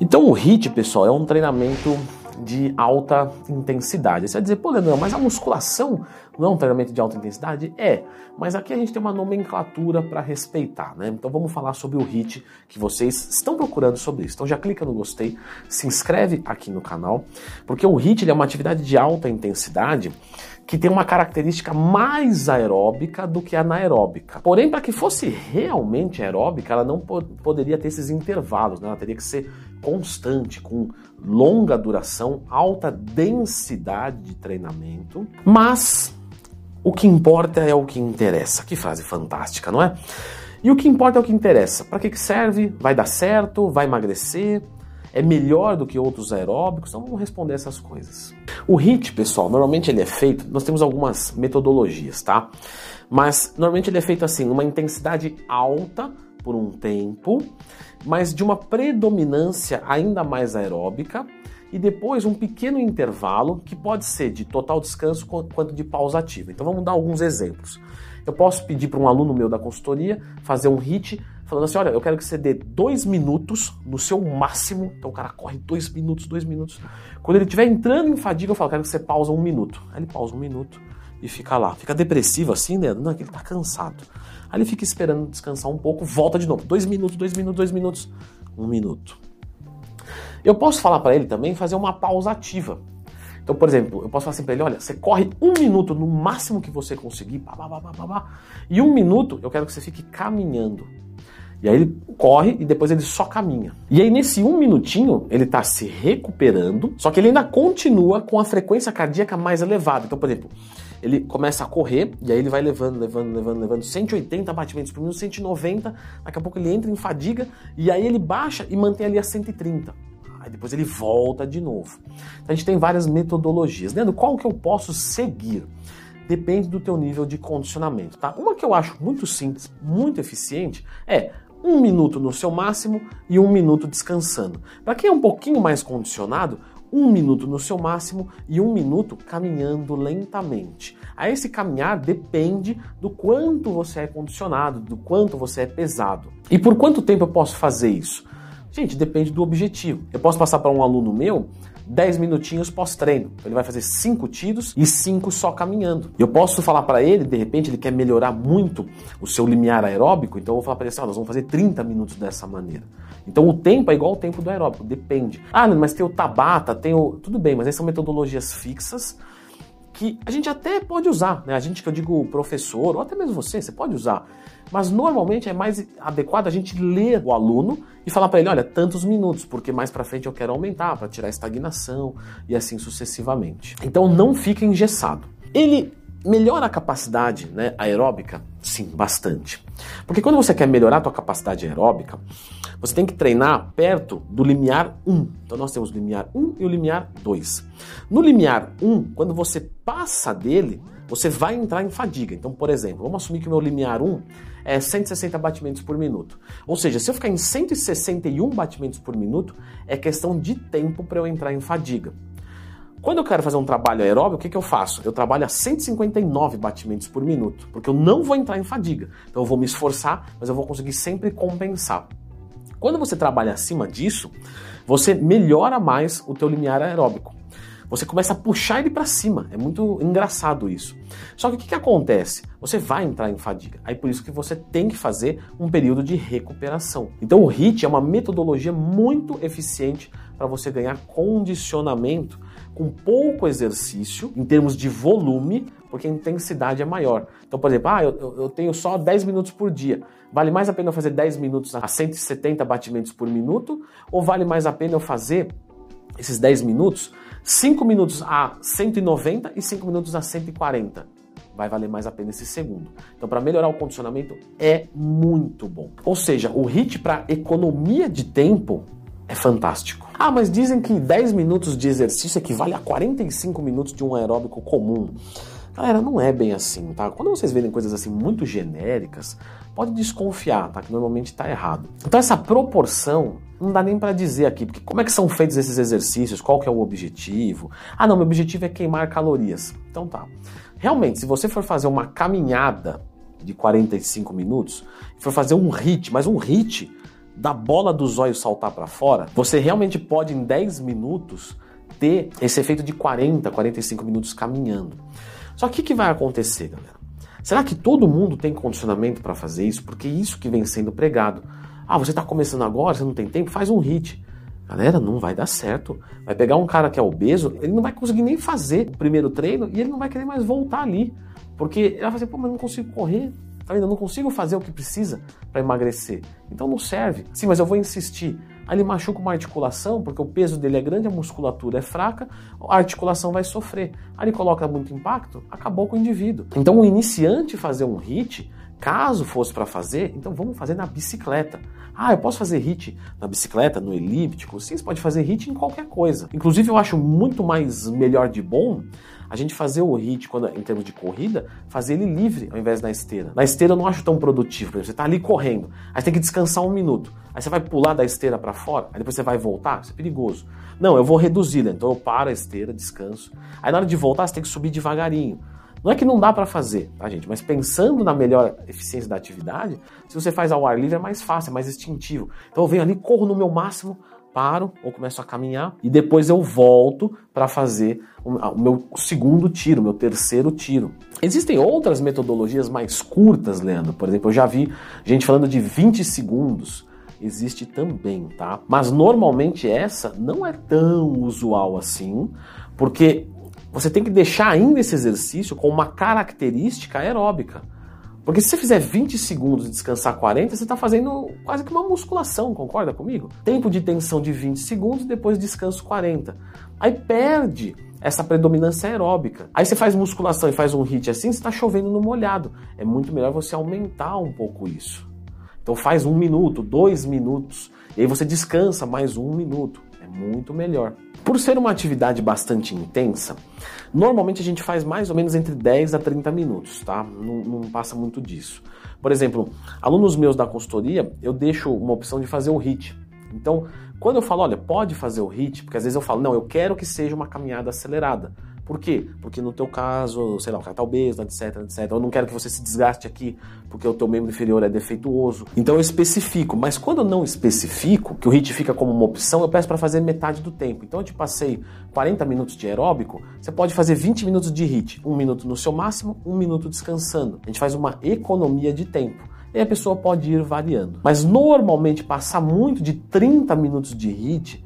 Então o HIIT, pessoal, é um treinamento de alta intensidade. Você vai dizer, pô, Leandro, mas a musculação não é um treinamento de alta intensidade? É, mas aqui a gente tem uma nomenclatura para respeitar, né? Então vamos falar sobre o HIIT que vocês estão procurando sobre isso. Então já clica no gostei, se inscreve aqui no canal, porque o HIIT é uma atividade de alta intensidade que tem uma característica mais aeróbica do que anaeróbica. Porém, para que fosse realmente aeróbica, ela não po poderia ter esses intervalos, né? ela teria que ser constante, com longa duração, alta densidade de treinamento. Mas o que importa é o que interessa. Que frase fantástica, não é? E o que importa é o que interessa. Para que, que serve? Vai dar certo? Vai emagrecer? é melhor do que outros aeróbicos? Então vamos responder essas coisas. O HIIT, pessoal, normalmente ele é feito, nós temos algumas metodologias, tá? Mas normalmente ele é feito assim, uma intensidade alta por um tempo, mas de uma predominância ainda mais aeróbica e depois um pequeno intervalo que pode ser de total descanso quanto de pausa ativa. Então vamos dar alguns exemplos. Eu posso pedir para um aluno meu da consultoria fazer um HIT falando assim: olha, eu quero que você dê dois minutos no seu máximo. Então o cara corre dois minutos, dois minutos. Quando ele estiver entrando em fadiga, eu falo: quero que você pausa um minuto. Aí ele pausa um minuto e fica lá. Fica depressivo assim, né? Não, é que ele tá cansado. Aí ele fica esperando descansar um pouco, volta de novo. Dois minutos, dois minutos, dois minutos, um minuto. Eu posso falar para ele também fazer uma pausa ativa. Então, por exemplo, eu posso falar assim para ele: olha, você corre um minuto no máximo que você conseguir, pá, pá, pá, pá, pá, e um minuto eu quero que você fique caminhando. E aí ele corre e depois ele só caminha. E aí nesse um minutinho ele está se recuperando, só que ele ainda continua com a frequência cardíaca mais elevada. Então, por exemplo, ele começa a correr e aí ele vai levando, levando, levando, levando 180 batimentos por minuto, 190, daqui a pouco ele entra em fadiga e aí ele baixa e mantém ali a 130. Aí depois ele volta de novo. Então a gente tem várias metodologias. Leandro, qual que eu posso seguir? Depende do teu nível de condicionamento, tá? Uma que eu acho muito simples, muito eficiente é um minuto no seu máximo e um minuto descansando. Para quem é um pouquinho mais condicionado, um minuto no seu máximo e um minuto caminhando lentamente. A esse caminhar depende do quanto você é condicionado, do quanto você é pesado. E por quanto tempo eu posso fazer isso? Gente, depende do objetivo. Eu posso passar para um aluno meu 10 minutinhos pós-treino. Ele vai fazer 5 tiros e 5 só caminhando. Eu posso falar para ele, de repente ele quer melhorar muito o seu limiar aeróbico, então eu vou falar para ele assim, ah, nós vamos fazer 30 minutos dessa maneira. Então o tempo é igual ao tempo do aeróbico, depende. Ah, mas tem o Tabata, tem o... Tudo bem, mas essas são metodologias fixas que a gente até pode usar, né? A gente que eu digo professor, ou até mesmo você, você pode usar. Mas normalmente é mais adequado a gente ler o aluno e falar para ele, olha, tantos minutos, porque mais para frente eu quero aumentar para tirar a estagnação e assim sucessivamente. Então não fica engessado. Ele melhora a capacidade né, aeróbica? Sim, bastante. Porque quando você quer melhorar a tua capacidade aeróbica, você tem que treinar perto do limiar 1. Então nós temos o limiar 1 e o limiar 2. No limiar 1, quando você passa dele, você vai entrar em fadiga. Então, por exemplo, vamos assumir que o meu limiar 1 é 160 batimentos por minuto. Ou seja, se eu ficar em 161 batimentos por minuto, é questão de tempo para eu entrar em fadiga. Quando eu quero fazer um trabalho aeróbio, o que, que eu faço? Eu trabalho a 159 batimentos por minuto, porque eu não vou entrar em fadiga. Então eu vou me esforçar, mas eu vou conseguir sempre compensar. Quando você trabalha acima disso, você melhora mais o teu limiar aeróbico você começa a puxar ele para cima. É muito engraçado isso. Só que o que, que acontece? Você vai entrar em fadiga. Aí por isso que você tem que fazer um período de recuperação. Então o HIIT é uma metodologia muito eficiente para você ganhar condicionamento com pouco exercício em termos de volume, porque a intensidade é maior. Então, por exemplo, ah, eu, eu tenho só 10 minutos por dia. Vale mais a pena eu fazer 10 minutos a 170 batimentos por minuto? Ou vale mais a pena eu fazer esses 10 minutos 5 minutos a 190 e 5 minutos a 140. Vai valer mais a pena esse segundo. Então, para melhorar o condicionamento, é muito bom. Ou seja, o HIT para economia de tempo é fantástico. Ah, mas dizem que 10 minutos de exercício equivale a 45 minutos de um aeróbico comum. Galera, não é bem assim, tá? Quando vocês verem coisas assim muito genéricas, pode desconfiar, tá? Que normalmente está errado. Então essa proporção não dá nem para dizer aqui, porque como é que são feitos esses exercícios? Qual que é o objetivo? Ah, não, meu objetivo é queimar calorias. Então tá. Realmente, se você for fazer uma caminhada de 45 minutos, for fazer um HIT, mas um HIT da bola dos olhos saltar para fora, você realmente pode em 10 minutos ter esse efeito de 40, 45 minutos caminhando. Só que o que vai acontecer, galera? Será que todo mundo tem condicionamento para fazer isso? Porque isso que vem sendo pregado. Ah, você está começando agora, você não tem tempo, faz um hit. Galera, não vai dar certo. Vai pegar um cara que é obeso, ele não vai conseguir nem fazer o primeiro treino e ele não vai querer mais voltar ali. Porque ele vai fazer, pô, mas não consigo correr. Eu não consigo fazer o que precisa para emagrecer. Então não serve. Sim, mas eu vou insistir. Aí ele machuca uma articulação, porque o peso dele é grande, a musculatura é fraca, a articulação vai sofrer. Aí ele coloca muito impacto, acabou com o indivíduo. Então o iniciante fazer um hit, caso fosse para fazer, então vamos fazer na bicicleta. Ah, eu posso fazer hit na bicicleta, no elíptico? Sim, você pode fazer hit em qualquer coisa. Inclusive eu acho muito mais melhor de bom a gente fazer o HIT quando, em termos de corrida, fazer ele livre ao invés da esteira. Na esteira eu não acho tão produtivo, por exemplo, você está ali correndo, aí você tem que descansar um minuto, aí você vai pular da esteira para fora, aí depois você vai voltar, isso é perigoso. Não, eu vou reduzir, né? então eu paro a esteira, descanso. Aí na hora de voltar você tem que subir devagarinho. Não é que não dá para fazer, tá, gente? Mas pensando na melhor eficiência da atividade, se você faz ao ar livre é mais fácil, é mais instintivo. Então eu venho ali, corro no meu máximo, paro ou começo a caminhar e depois eu volto para fazer o meu segundo tiro, meu terceiro tiro. Existem outras metodologias mais curtas, Leandro. Por exemplo, eu já vi gente falando de 20 segundos. Existe também, tá? Mas normalmente essa não é tão usual assim, porque você tem que deixar ainda esse exercício com uma característica aeróbica. Porque se você fizer 20 segundos e descansar 40, você está fazendo quase que uma musculação, concorda comigo? Tempo de tensão de 20 segundos, depois descanso 40. Aí perde essa predominância aeróbica. Aí você faz musculação e faz um hit assim, você está chovendo no molhado. É muito melhor você aumentar um pouco isso. Então faz um minuto, dois minutos, e aí você descansa mais um minuto. Muito melhor. Por ser uma atividade bastante intensa, normalmente a gente faz mais ou menos entre 10 a 30 minutos, tá? Não, não, passa muito disso. Por exemplo, alunos meus da consultoria, eu deixo uma opção de fazer o HIT. Então, quando eu falo, olha, pode fazer o HIT, porque às vezes eu falo, não, eu quero que seja uma caminhada acelerada. Por quê? Porque no teu caso, sei lá, o cara tá obeso, etc, etc. Eu não quero que você se desgaste aqui porque o teu membro inferior é defeituoso. Então eu especifico, mas quando eu não especifico, que o HIIT fica como uma opção, eu peço para fazer metade do tempo. Então eu te passei 40 minutos de aeróbico, você pode fazer 20 minutos de HIIT, um minuto no seu máximo, um minuto descansando. A gente faz uma economia de tempo. E a pessoa pode ir variando. Mas normalmente passar muito de 30 minutos de HIIT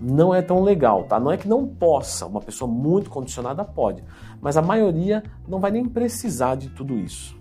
não é tão legal, tá? Não é que não possa, uma pessoa muito condicionada pode, mas a maioria não vai nem precisar de tudo isso.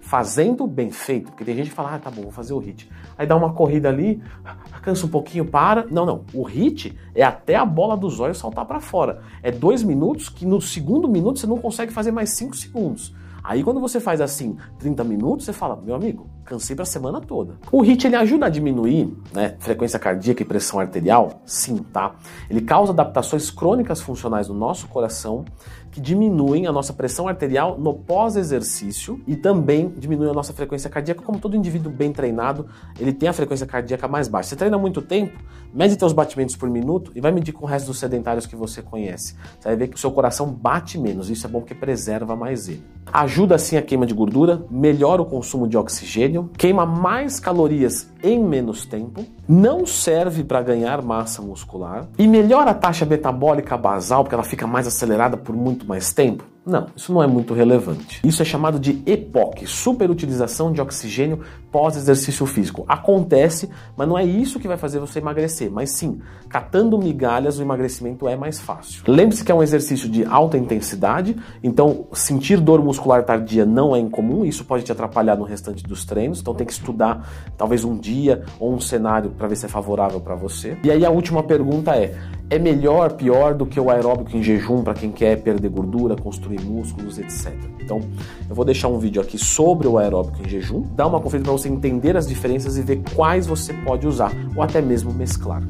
Fazendo bem feito, porque tem gente que fala, ah, tá bom, vou fazer o hit. Aí dá uma corrida ali, cansa um pouquinho, para. Não, não. O hit é até a bola dos olhos saltar para fora. É dois minutos que no segundo minuto você não consegue fazer mais cinco segundos. Aí quando você faz assim 30 minutos, você fala, meu amigo, cansei para a semana toda. O HIIT ele ajuda a diminuir né, frequência cardíaca e pressão arterial? Sim, tá? Ele causa adaptações crônicas funcionais no nosso coração que diminuem a nossa pressão arterial no pós-exercício e também diminuem a nossa frequência cardíaca. Como todo indivíduo bem treinado, ele tem a frequência cardíaca mais baixa. Você treina muito tempo, mede seus batimentos por minuto e vai medir com o resto dos sedentários que você conhece. Você vai ver que o seu coração bate menos. Isso é bom porque preserva mais ele. Ajuda assim a queima de gordura, melhora o consumo de oxigênio, queima mais calorias em menos tempo, não serve para ganhar massa muscular e melhora a taxa metabólica basal, porque ela fica mais acelerada por muito mais tempo. Não, isso não é muito relevante. Isso é chamado de EPOC, superutilização de oxigênio pós-exercício físico. Acontece, mas não é isso que vai fazer você emagrecer, mas sim, catando migalhas o emagrecimento é mais fácil. Lembre-se que é um exercício de alta intensidade, então sentir dor muscular tardia não é incomum, isso pode te atrapalhar no restante dos treinos, então tem que estudar talvez um dia ou um cenário para ver se é favorável para você. E aí a última pergunta é: é melhor, pior do que o aeróbico em jejum para quem quer perder gordura, construir músculos, etc. Então, eu vou deixar um vídeo aqui sobre o aeróbico em jejum, dá uma conferida para você entender as diferenças e ver quais você pode usar ou até mesmo mesclar.